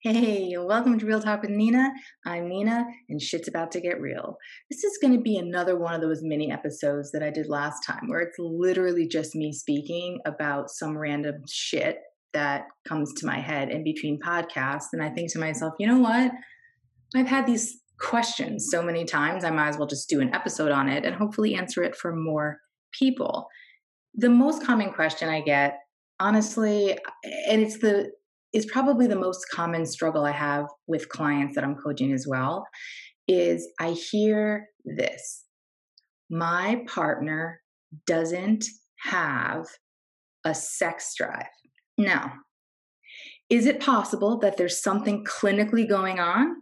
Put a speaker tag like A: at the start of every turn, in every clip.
A: Hey, welcome to Real Talk with Nina. I'm Nina, and shit's about to get real. This is going to be another one of those mini episodes that I did last time, where it's literally just me speaking about some random shit that comes to my head in between podcasts. And I think to myself, you know what? I've had these questions so many times, I might as well just do an episode on it and hopefully answer it for more people. The most common question I get, honestly, and it's the is probably the most common struggle I have with clients that I'm coaching as well is I hear this. My partner doesn't have a sex drive. Now, is it possible that there's something clinically going on?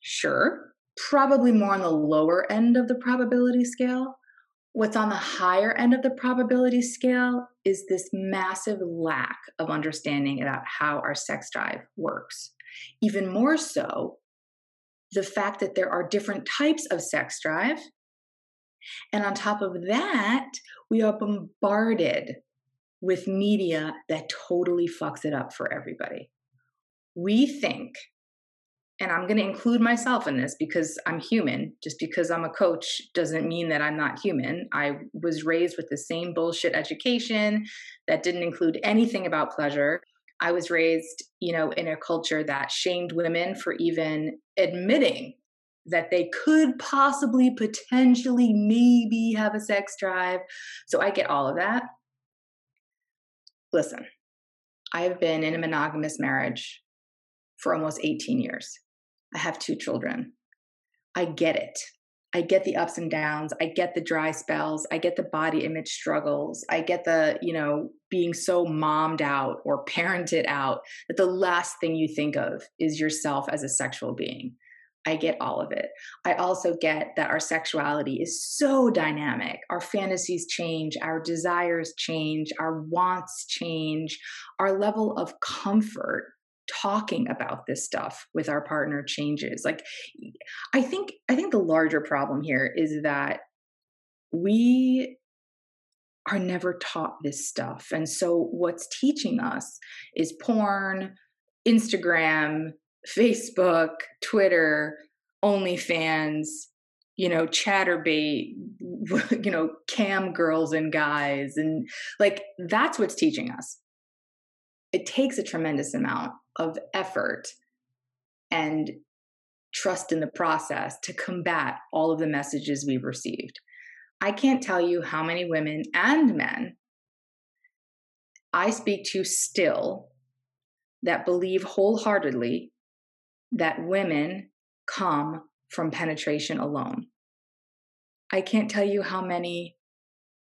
A: Sure, probably more on the lower end of the probability scale. What's on the higher end of the probability scale is this massive lack of understanding about how our sex drive works. Even more so, the fact that there are different types of sex drive. And on top of that, we are bombarded with media that totally fucks it up for everybody. We think and I'm going to include myself in this because I'm human. Just because I'm a coach doesn't mean that I'm not human. I was raised with the same bullshit education that didn't include anything about pleasure. I was raised, you know, in a culture that shamed women for even admitting that they could possibly, potentially, maybe have a sex drive. So I get all of that. Listen, I've been in a monogamous marriage for almost 18 years. I have two children. I get it. I get the ups and downs. I get the dry spells. I get the body image struggles. I get the, you know, being so mommed out or parented out that the last thing you think of is yourself as a sexual being. I get all of it. I also get that our sexuality is so dynamic. Our fantasies change, our desires change, our wants change, our level of comfort talking about this stuff with our partner changes. Like i think i think the larger problem here is that we are never taught this stuff. And so what's teaching us is porn instagram facebook twitter onlyfans you know chaturbate you know cam girls and guys. And like that's what's teaching us it takes a tremendous amount of effort and trust in the process to combat all of the messages we've received. I can't tell you how many women and men I speak to still that believe wholeheartedly that women come from penetration alone. I can't tell you how many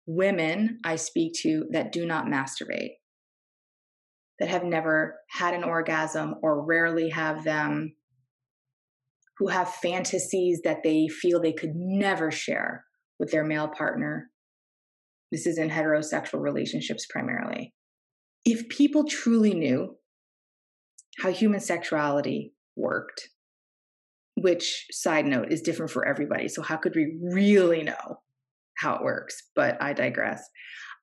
A: women I speak to that do not masturbate that have never had an orgasm or rarely have them, who have fantasies that they feel they could never share with their male partner. This is in heterosexual relationships primarily. If people truly knew how human sexuality worked, which side note is different for everybody. So, how could we really know how it works? But I digress.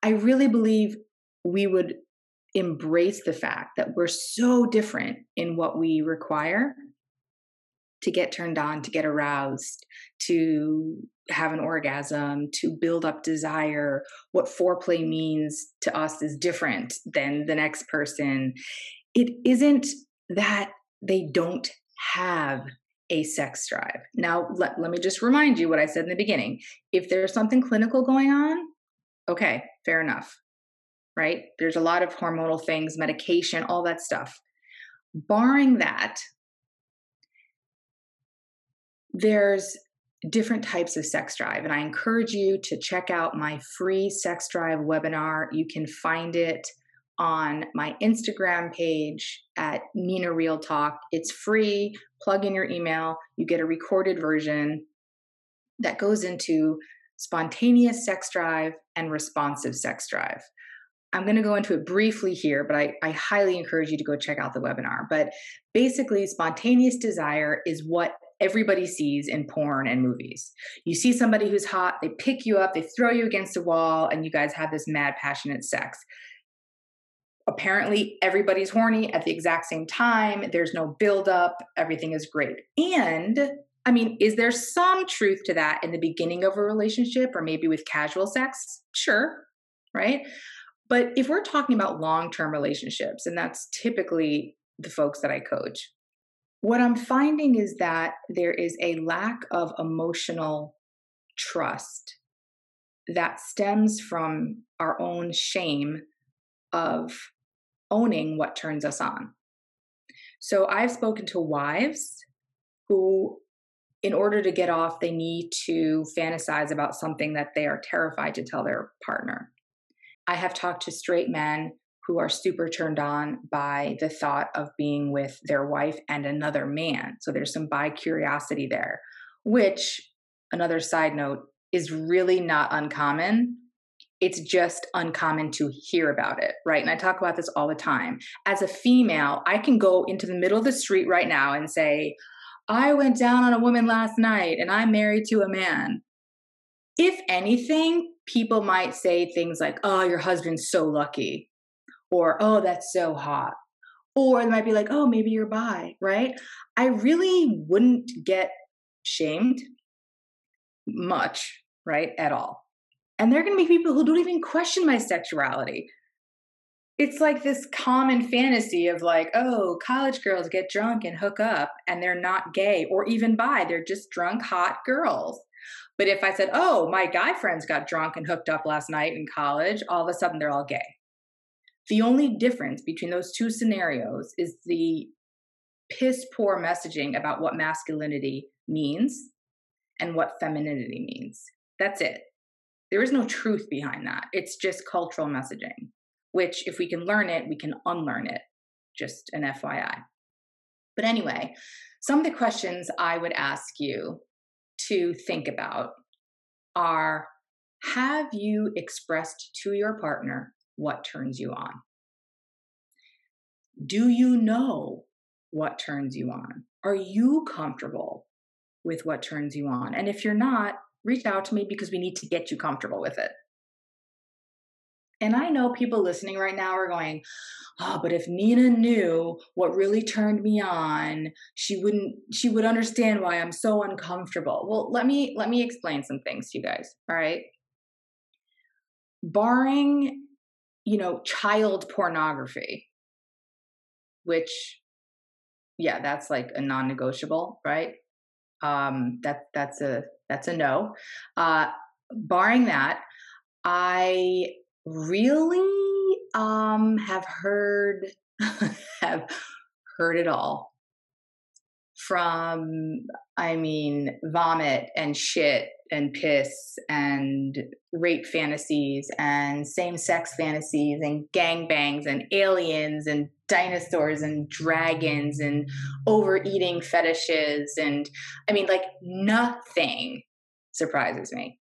A: I really believe we would embrace the fact that we're so different in what we require to get turned on, to get aroused, to have an orgasm, to build up desire. What foreplay means to us is different than the next person. It isn't that they don't have a sex drive. Now, let, let me just remind you what I said in the beginning. If there's something clinical going on, okay, fair enough right? There's a lot of hormonal things, medication, all that stuff. Barring that, there's different types of sex drive. And I encourage you to check out my free sex drive webinar. You can find it on my Instagram page at Nina Real Talk. It's free. Plug in your email, you get a recorded version that goes into spontaneous sex drive and responsive sex drive. I'm going to go into it briefly here, but I, I highly encourage you to go check out the webinar. But basically, spontaneous desire is what everybody sees in porn and movies. You see somebody who's hot, they pick you up, they throw you against a wall, and you guys have this mad, passionate sex. apparently everybody's horny at the exact same time. There's no buildup. Everything is great. And I mean, is there some truth to that in the beginning of a relationship or maybe with casual sex? Sure, right? But if we're talking about long term relationships, and that's typically the folks that I coach, what I'm finding is that there is a lack of emotional trust that stems from our own shame of owning what turns us on. So I've spoken to wives who, in order to get off, they need to fantasize about something that they are terrified to tell their partner. I have talked to straight men who are super turned on by the thought of being with their wife and another man. So there's some bi curiosity there, which, another side note, is really not uncommon it's just uncommon to hear about it, right? And I talk about this all the time. As a female, I can go into the middle of the street right now and say, I went down on a woman last night and I'm married to a man. If anything, people might say things like, oh, your husband's so lucky, or oh, that's so hot. Or they might be like, oh, maybe you're bi, right? I really wouldn't get shamed much, right? At all. And there are going to be people who don't even question my sexuality. It's like this common fantasy of like, oh, college girls get drunk and hook up and they're not gay or even bi. They're just drunk, hot girls. But if I said, oh, my guy friends got drunk and hooked up last night in college, all of a sudden they're all gay. The only difference between those two scenarios is the piss poor messaging about what masculinity means and what femininity means. That's it. There is no truth behind that. It's just cultural messaging, which, if we can learn it, we can unlearn it. Just an FYI. But anyway, some of the questions I would ask you to think about are Have you expressed to your partner what turns you on? Do you know what turns you on? Are you comfortable with what turns you on? And if you're not, reach out to me because we need to get you comfortable with it. And I know people listening right now are going, oh, but if Nina knew what really turned me on, she wouldn't she would understand why I'm so uncomfortable. Well, let me let me explain some things to you guys. All right. Barring, you know, child pornography, which yeah, that's like a non-negotiable, right? Um that that's a that's a no. Uh, barring that, I really um, have heard have heard it all from I mean vomit and shit and piss and rape fantasies and same sex fantasies and gangbangs and aliens and dinosaurs and dragons and overeating fetishes and I mean like nothing surprises me.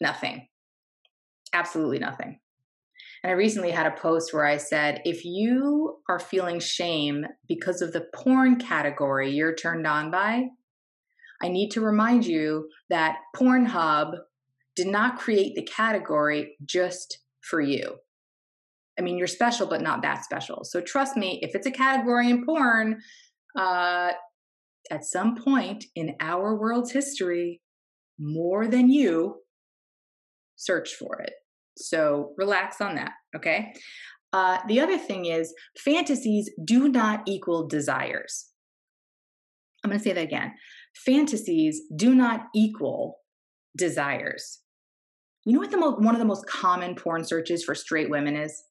A: Nothing. Absolutely nothing. And I recently had a post where I said, if you are feeling shame because of the porn category you're turned on by, I need to remind you that Pornhub did not create the category just for you. I mean, you're special, but not that special. So trust me, if it's a category in porn, uh, at some point in our world's history, more than you search for it. So relax on that, okay? Uh, the other thing is, fantasies do not equal desires. I'm going to say that again. Fantasies do not equal desires. You know what the one of the most common porn searches for straight women is?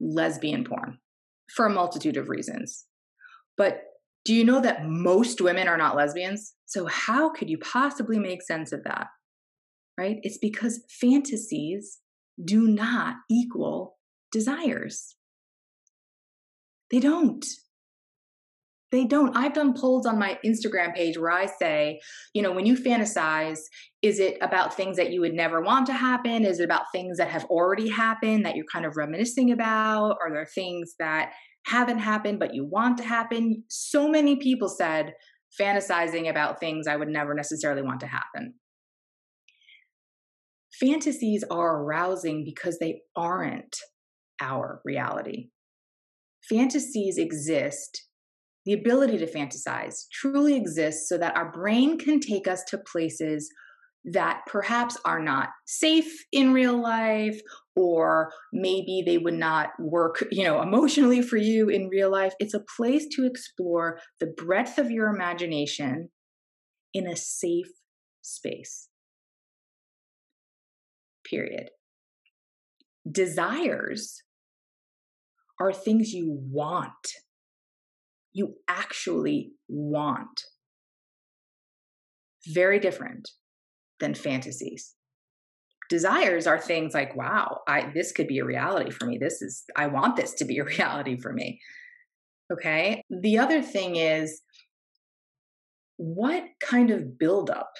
A: Lesbian porn, for a multitude of reasons. But do you know that most women are not lesbians? So, how could you possibly make sense of that? Right? It's because fantasies do not equal desires. They don't. They don't. I've done polls on my Instagram page where I say, you know, when you fantasize, is it about things that you would never want to happen? Is it about things that have already happened that you're kind of reminiscing about? Are there things that haven't happened but you want to happen? So many people said fantasizing about things I would never necessarily want to happen. Fantasies are arousing because they aren't our reality. Fantasies exist, the ability to fantasize truly exists so that our brain can take us to places that perhaps are not safe in real life or maybe they would not work you know emotionally for you in real life it's a place to explore the breadth of your imagination in a safe space period desires are things you want you actually want very different than fantasies. Desires are things like, wow, I this could be a reality for me. This is I want this to be a reality for me. Okay? The other thing is what kind of buildup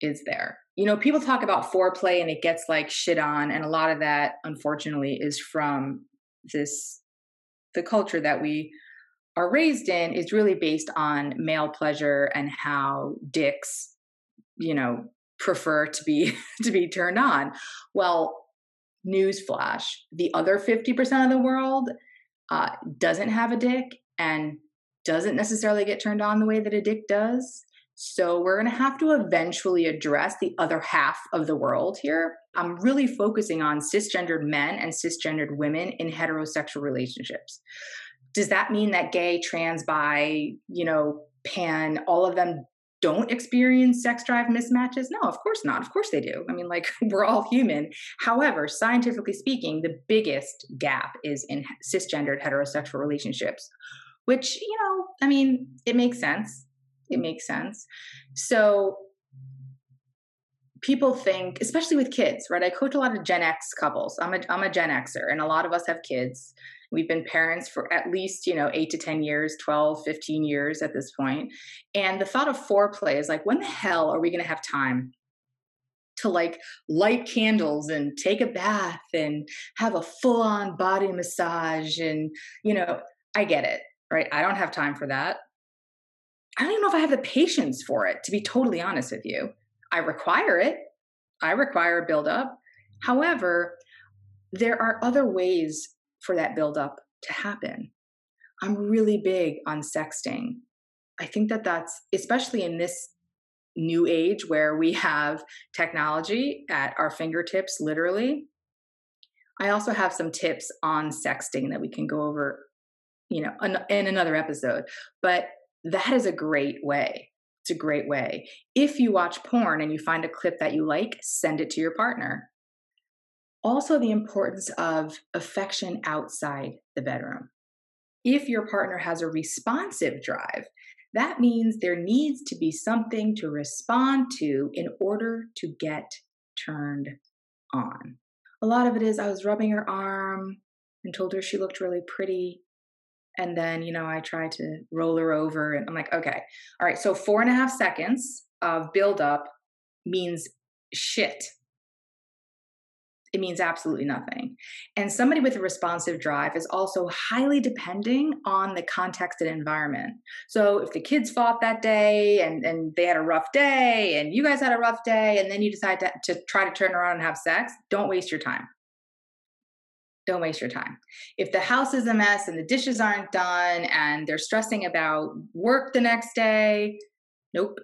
A: is there? You know, people talk about foreplay and it gets like shit on, and a lot of that, unfortunately, is from this the culture that we are raised in is really based on male pleasure and how dicks, you know, prefer to be to be turned on. Well, newsflash: the other fifty percent of the world uh, doesn't have a dick and doesn't necessarily get turned on the way that a dick does. So we're going to have to eventually address the other half of the world here. I'm really focusing on cisgendered men and cisgendered women in heterosexual relationships. Does that mean that gay, trans, bi, you know, pan, all of them don't experience sex drive mismatches? No, of course not. Of course they do. I mean, like, we're all human. However, scientifically speaking, the biggest gap is in cisgendered heterosexual relationships, which, you know, I mean, it makes sense. It makes sense. So, people think, especially with kids, right? I coach a lot of Gen X couples. I'm a, I'm a Gen Xer, and a lot of us have kids. We've been parents for at least, you know, eight to 10 years, 12, 15 years at this point. And the thought of foreplay is like, when the hell are we going to have time to like light candles and take a bath and have a full on body massage? And, you know, I get it, right? I don't have time for that. I don't even know if I have the patience for it, to be totally honest with you. I require it. I require a buildup. However, there are other ways for that buildup to happen. I'm really big on sexting. I think that that's, especially in this new age where we have technology at our fingertips, literally. I also have some tips on sexting that we can go over, you know, in another episode. But that is a great way. It's a great way. If you watch porn and you find a clip that you like, send it to your partner. Also, the importance of affection outside the bedroom. If your partner has a responsive drive, that means there needs to be something to respond to in order to get turned on. A lot of it is I was rubbing her arm and told her she looked really pretty. And then, you know, I try to roll her over and I'm like, okay, all right, so four and a half seconds of buildup means shit it means absolutely nothing. And somebody with a responsive drive is also highly depending on the context and environment. So if the kids fought that day and, and they had a rough day and you guys had a rough day and then you decide to, to try to turn around and have sex, don't waste your time. Don't waste your time. If the house is a mess and the dishes aren't done and they're stressing about work the next day, nope.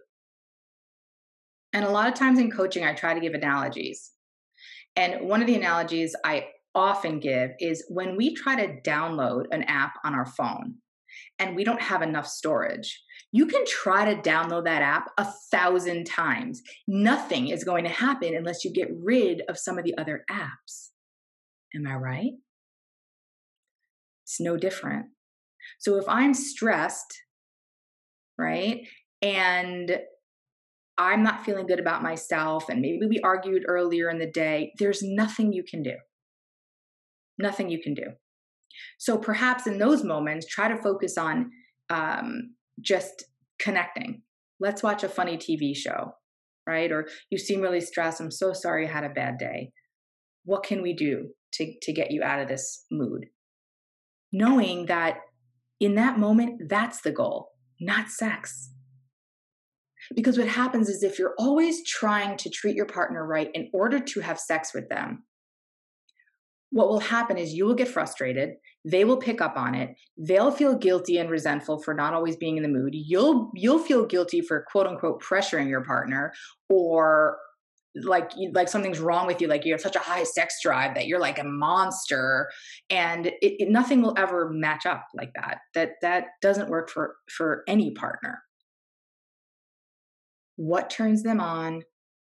A: And a lot of times in coaching, I try to give analogies and one of the analogies I often give is when we try to download an app on our phone and we don't have enough storage, you can try to download that app a thousand times. Nothing is going to happen unless you get rid of some of the other apps. Am I right? It's no different. So if I'm stressed, right, and I'm not feeling good about myself, and maybe we argued earlier in the day, there's nothing you can do. Nothing you can do. So perhaps in those moments, try to focus on um, just connecting. Let's watch a funny TV show, right? Or you seem really stressed. I'm so sorry I had a bad day. What can we do to, to get you out of this mood? Knowing that in that moment, that's the goal, not sex because what happens is if you're always trying to treat your partner right in order to have sex with them, what will happen is you will get frustrated. They will pick up on it. They'll feel guilty and resentful for not always being in the mood. You'll you'll feel guilty for quote unquote pressuring your partner or like like something's wrong with you like you have such a high sex drive that you're like a monster and it, it, nothing will ever match up like that. That that doesn't work for for any partner. What turns them on?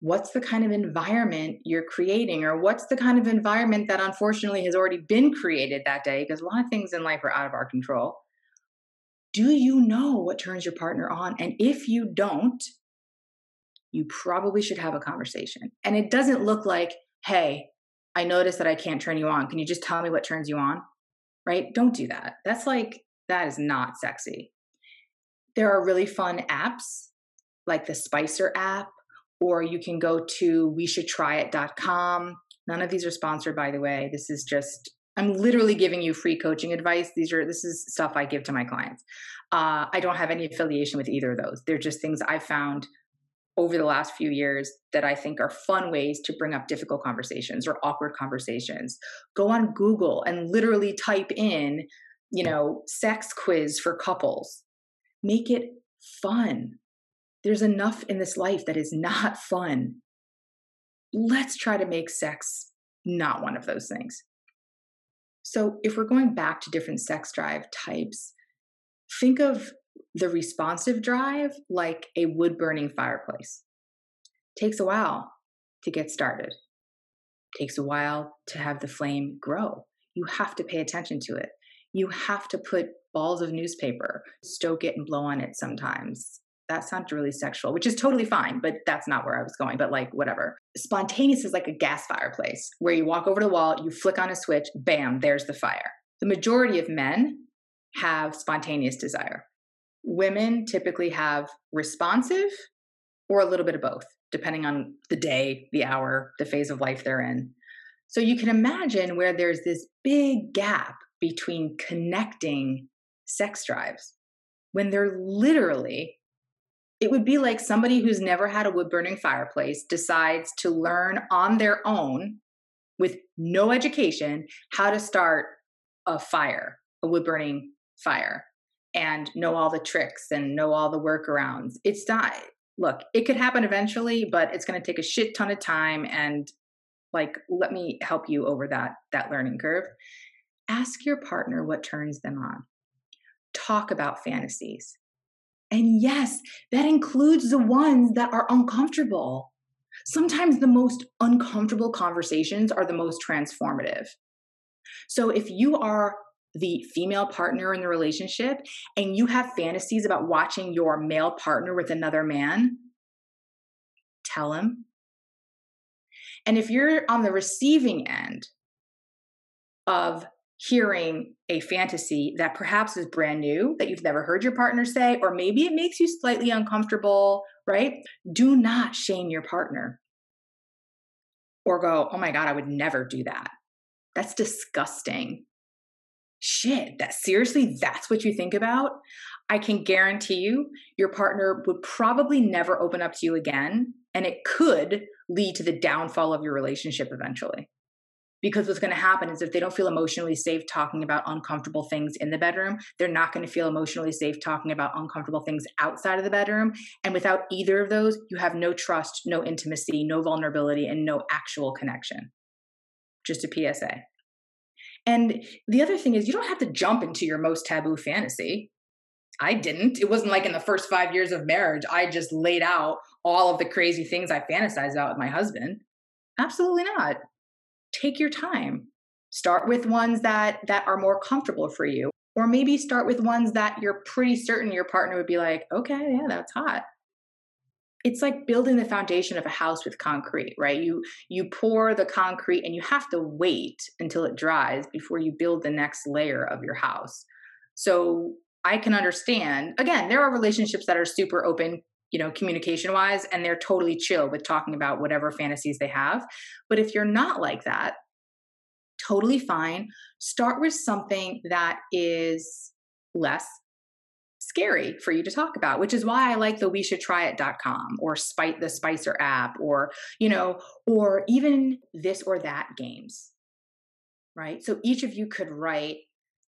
A: What's the kind of environment you're creating or what's the kind of environment that unfortunately has already been created that day? Because a lot of things in life are out of our control. Do you know what turns your partner on? And if you don't you probably should have a conversation. And it doesn't look like, hey, I noticed that I can't turn you on. Can you just tell me what turns you on? Right? Don't do that. That's like, that is not sexy. There are really fun apps like the Spicer app, or you can go to we should try it.com. None of these are sponsored, by the way. This is just, I'm literally giving you free coaching advice. These are, this is stuff I give to my clients. Uh, I don't have any affiliation with either of those. They're just things I found over the last few years that I think are fun ways to bring up difficult conversations or awkward conversations. Go on Google and literally type in, you know, sex quiz for couples. Make it fun. There's enough in this life that is not fun. Let's try to make sex not one of those things. So, if we're going back to different sex drive types, think of the responsive drive like a wood burning fireplace. Takes a while to get started. Takes a while to have the flame grow. You have to pay attention to it. You have to put balls of newspaper, stoke it and blow on it sometimes. That sounds really sexual, which is totally fine, but that's not where I was going. But like, whatever. Spontaneous is like a gas fireplace where you walk over to the wall, you flick on a switch, bam, there's the fire. The majority of men have spontaneous desire. Women typically have responsive or a little bit of both, depending on the day, the hour, the phase of life they're in. So you can imagine where there's this big gap between connecting sex drives when they're literally it would be like somebody who's never had a wood burning fireplace decides to learn on their own with no education how to start a fire, a wood burning fire and know all the tricks and know all the workarounds. It's not, look, it could happen eventually, but it's going to take a shit ton of time. And like, let me help you over that, that learning curve. Ask your partner what turns them on. Talk about fantasies. And yes, that includes the ones that are uncomfortable. Sometimes the most uncomfortable conversations are the most transformative. So if you are the female partner in the relationship and you have fantasies about watching your male partner with another man, tell him. And if you're on the receiving end of hearing a fantasy that perhaps is brand new, that you've never heard your partner say, or maybe it makes you slightly uncomfortable, right? Do not shame your partner or go, oh my God, I would never do that. That's disgusting shit, that seriously, that's what you think about? I can guarantee you your partner would probably never open up to you again. And it could lead to the downfall of your relationship eventually. Because what's going to happen is if they don't feel emotionally safe talking about uncomfortable things in the bedroom, they're not going to feel emotionally safe talking about uncomfortable things outside of the bedroom. And without either of those, you have no trust, no intimacy, no vulnerability, and no actual connection. Just a PSA. And the other thing is, you don't have to jump into your most taboo fantasy. I didn't. It wasn't like in the first five years of marriage, I just laid out all of the crazy things I fantasized about with my husband. Absolutely not. Take your time. Start with ones that that are more comfortable for you, or maybe start with ones that you're pretty certain your partner would be like, "Okay, yeah, that's hot." It's like building the foundation of a house with concrete right? You you pour the concrete and you have to wait until it dries before you build the next layer of your house. So i can understand again there are relationships that are super open you know communication wise and they're totally chill with talking about whatever fantasies they have. But if you're not like that totally fine. Start with something that is less scary for you to talk about, which is why I like the we should try it.com or spite the Spicer app or, you know, or even this or that games. right? So each of you could write,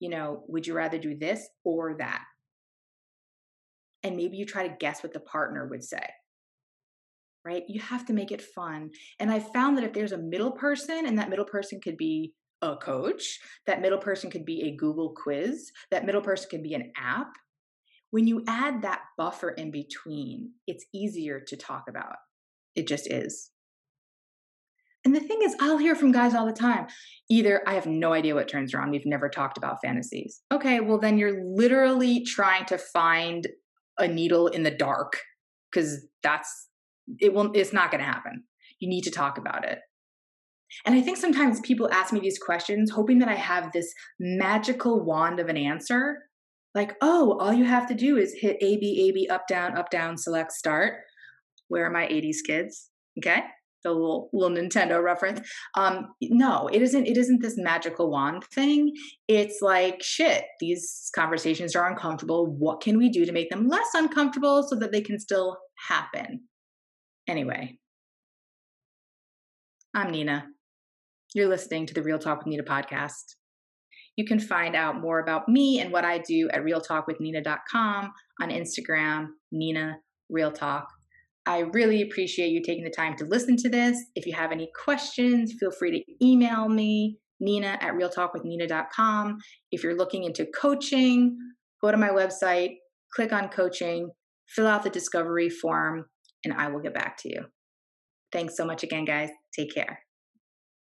A: you know, would you rather do this or that? And maybe you try to guess what the partner would say right? You have to make it fun. And I found that if there's a middle person, and that middle person could be a coach, that middle person could be a Google quiz, that middle person could be an app. When you add that buffer in between, it's easier to talk about. It just is. And the thing is, I'll hear from guys all the time. Either I have no idea what turns her on. We've never talked about fantasies. Okay, well, then you're literally trying to find a needle in the dark because that's it won't it's not going to happen you need to talk about it and i think sometimes people ask me these questions hoping that i have this magical wand of an answer like oh all you have to do is hit a b a b up down up down select start where are my 80s kids okay the little little Nintendo reference. Um, no, it isn't. It isn't this magical wand thing. It's like shit. These conversations are uncomfortable. What can we do to make them less uncomfortable so that they can still happen? Anyway, I'm Nina. You're listening to the Real Talk with Nina podcast. You can find out more about me and what I do at realtalkwithnina.com on Instagram, Nina Real Talk. I really appreciate you taking the time to listen to this. If you have any questions, feel free to email me, Nina at realtalkwithnina.com. If you're looking into coaching, go to my website, click on coaching, fill out the discovery form, and I will get back to you. Thanks so much again, guys. Take care.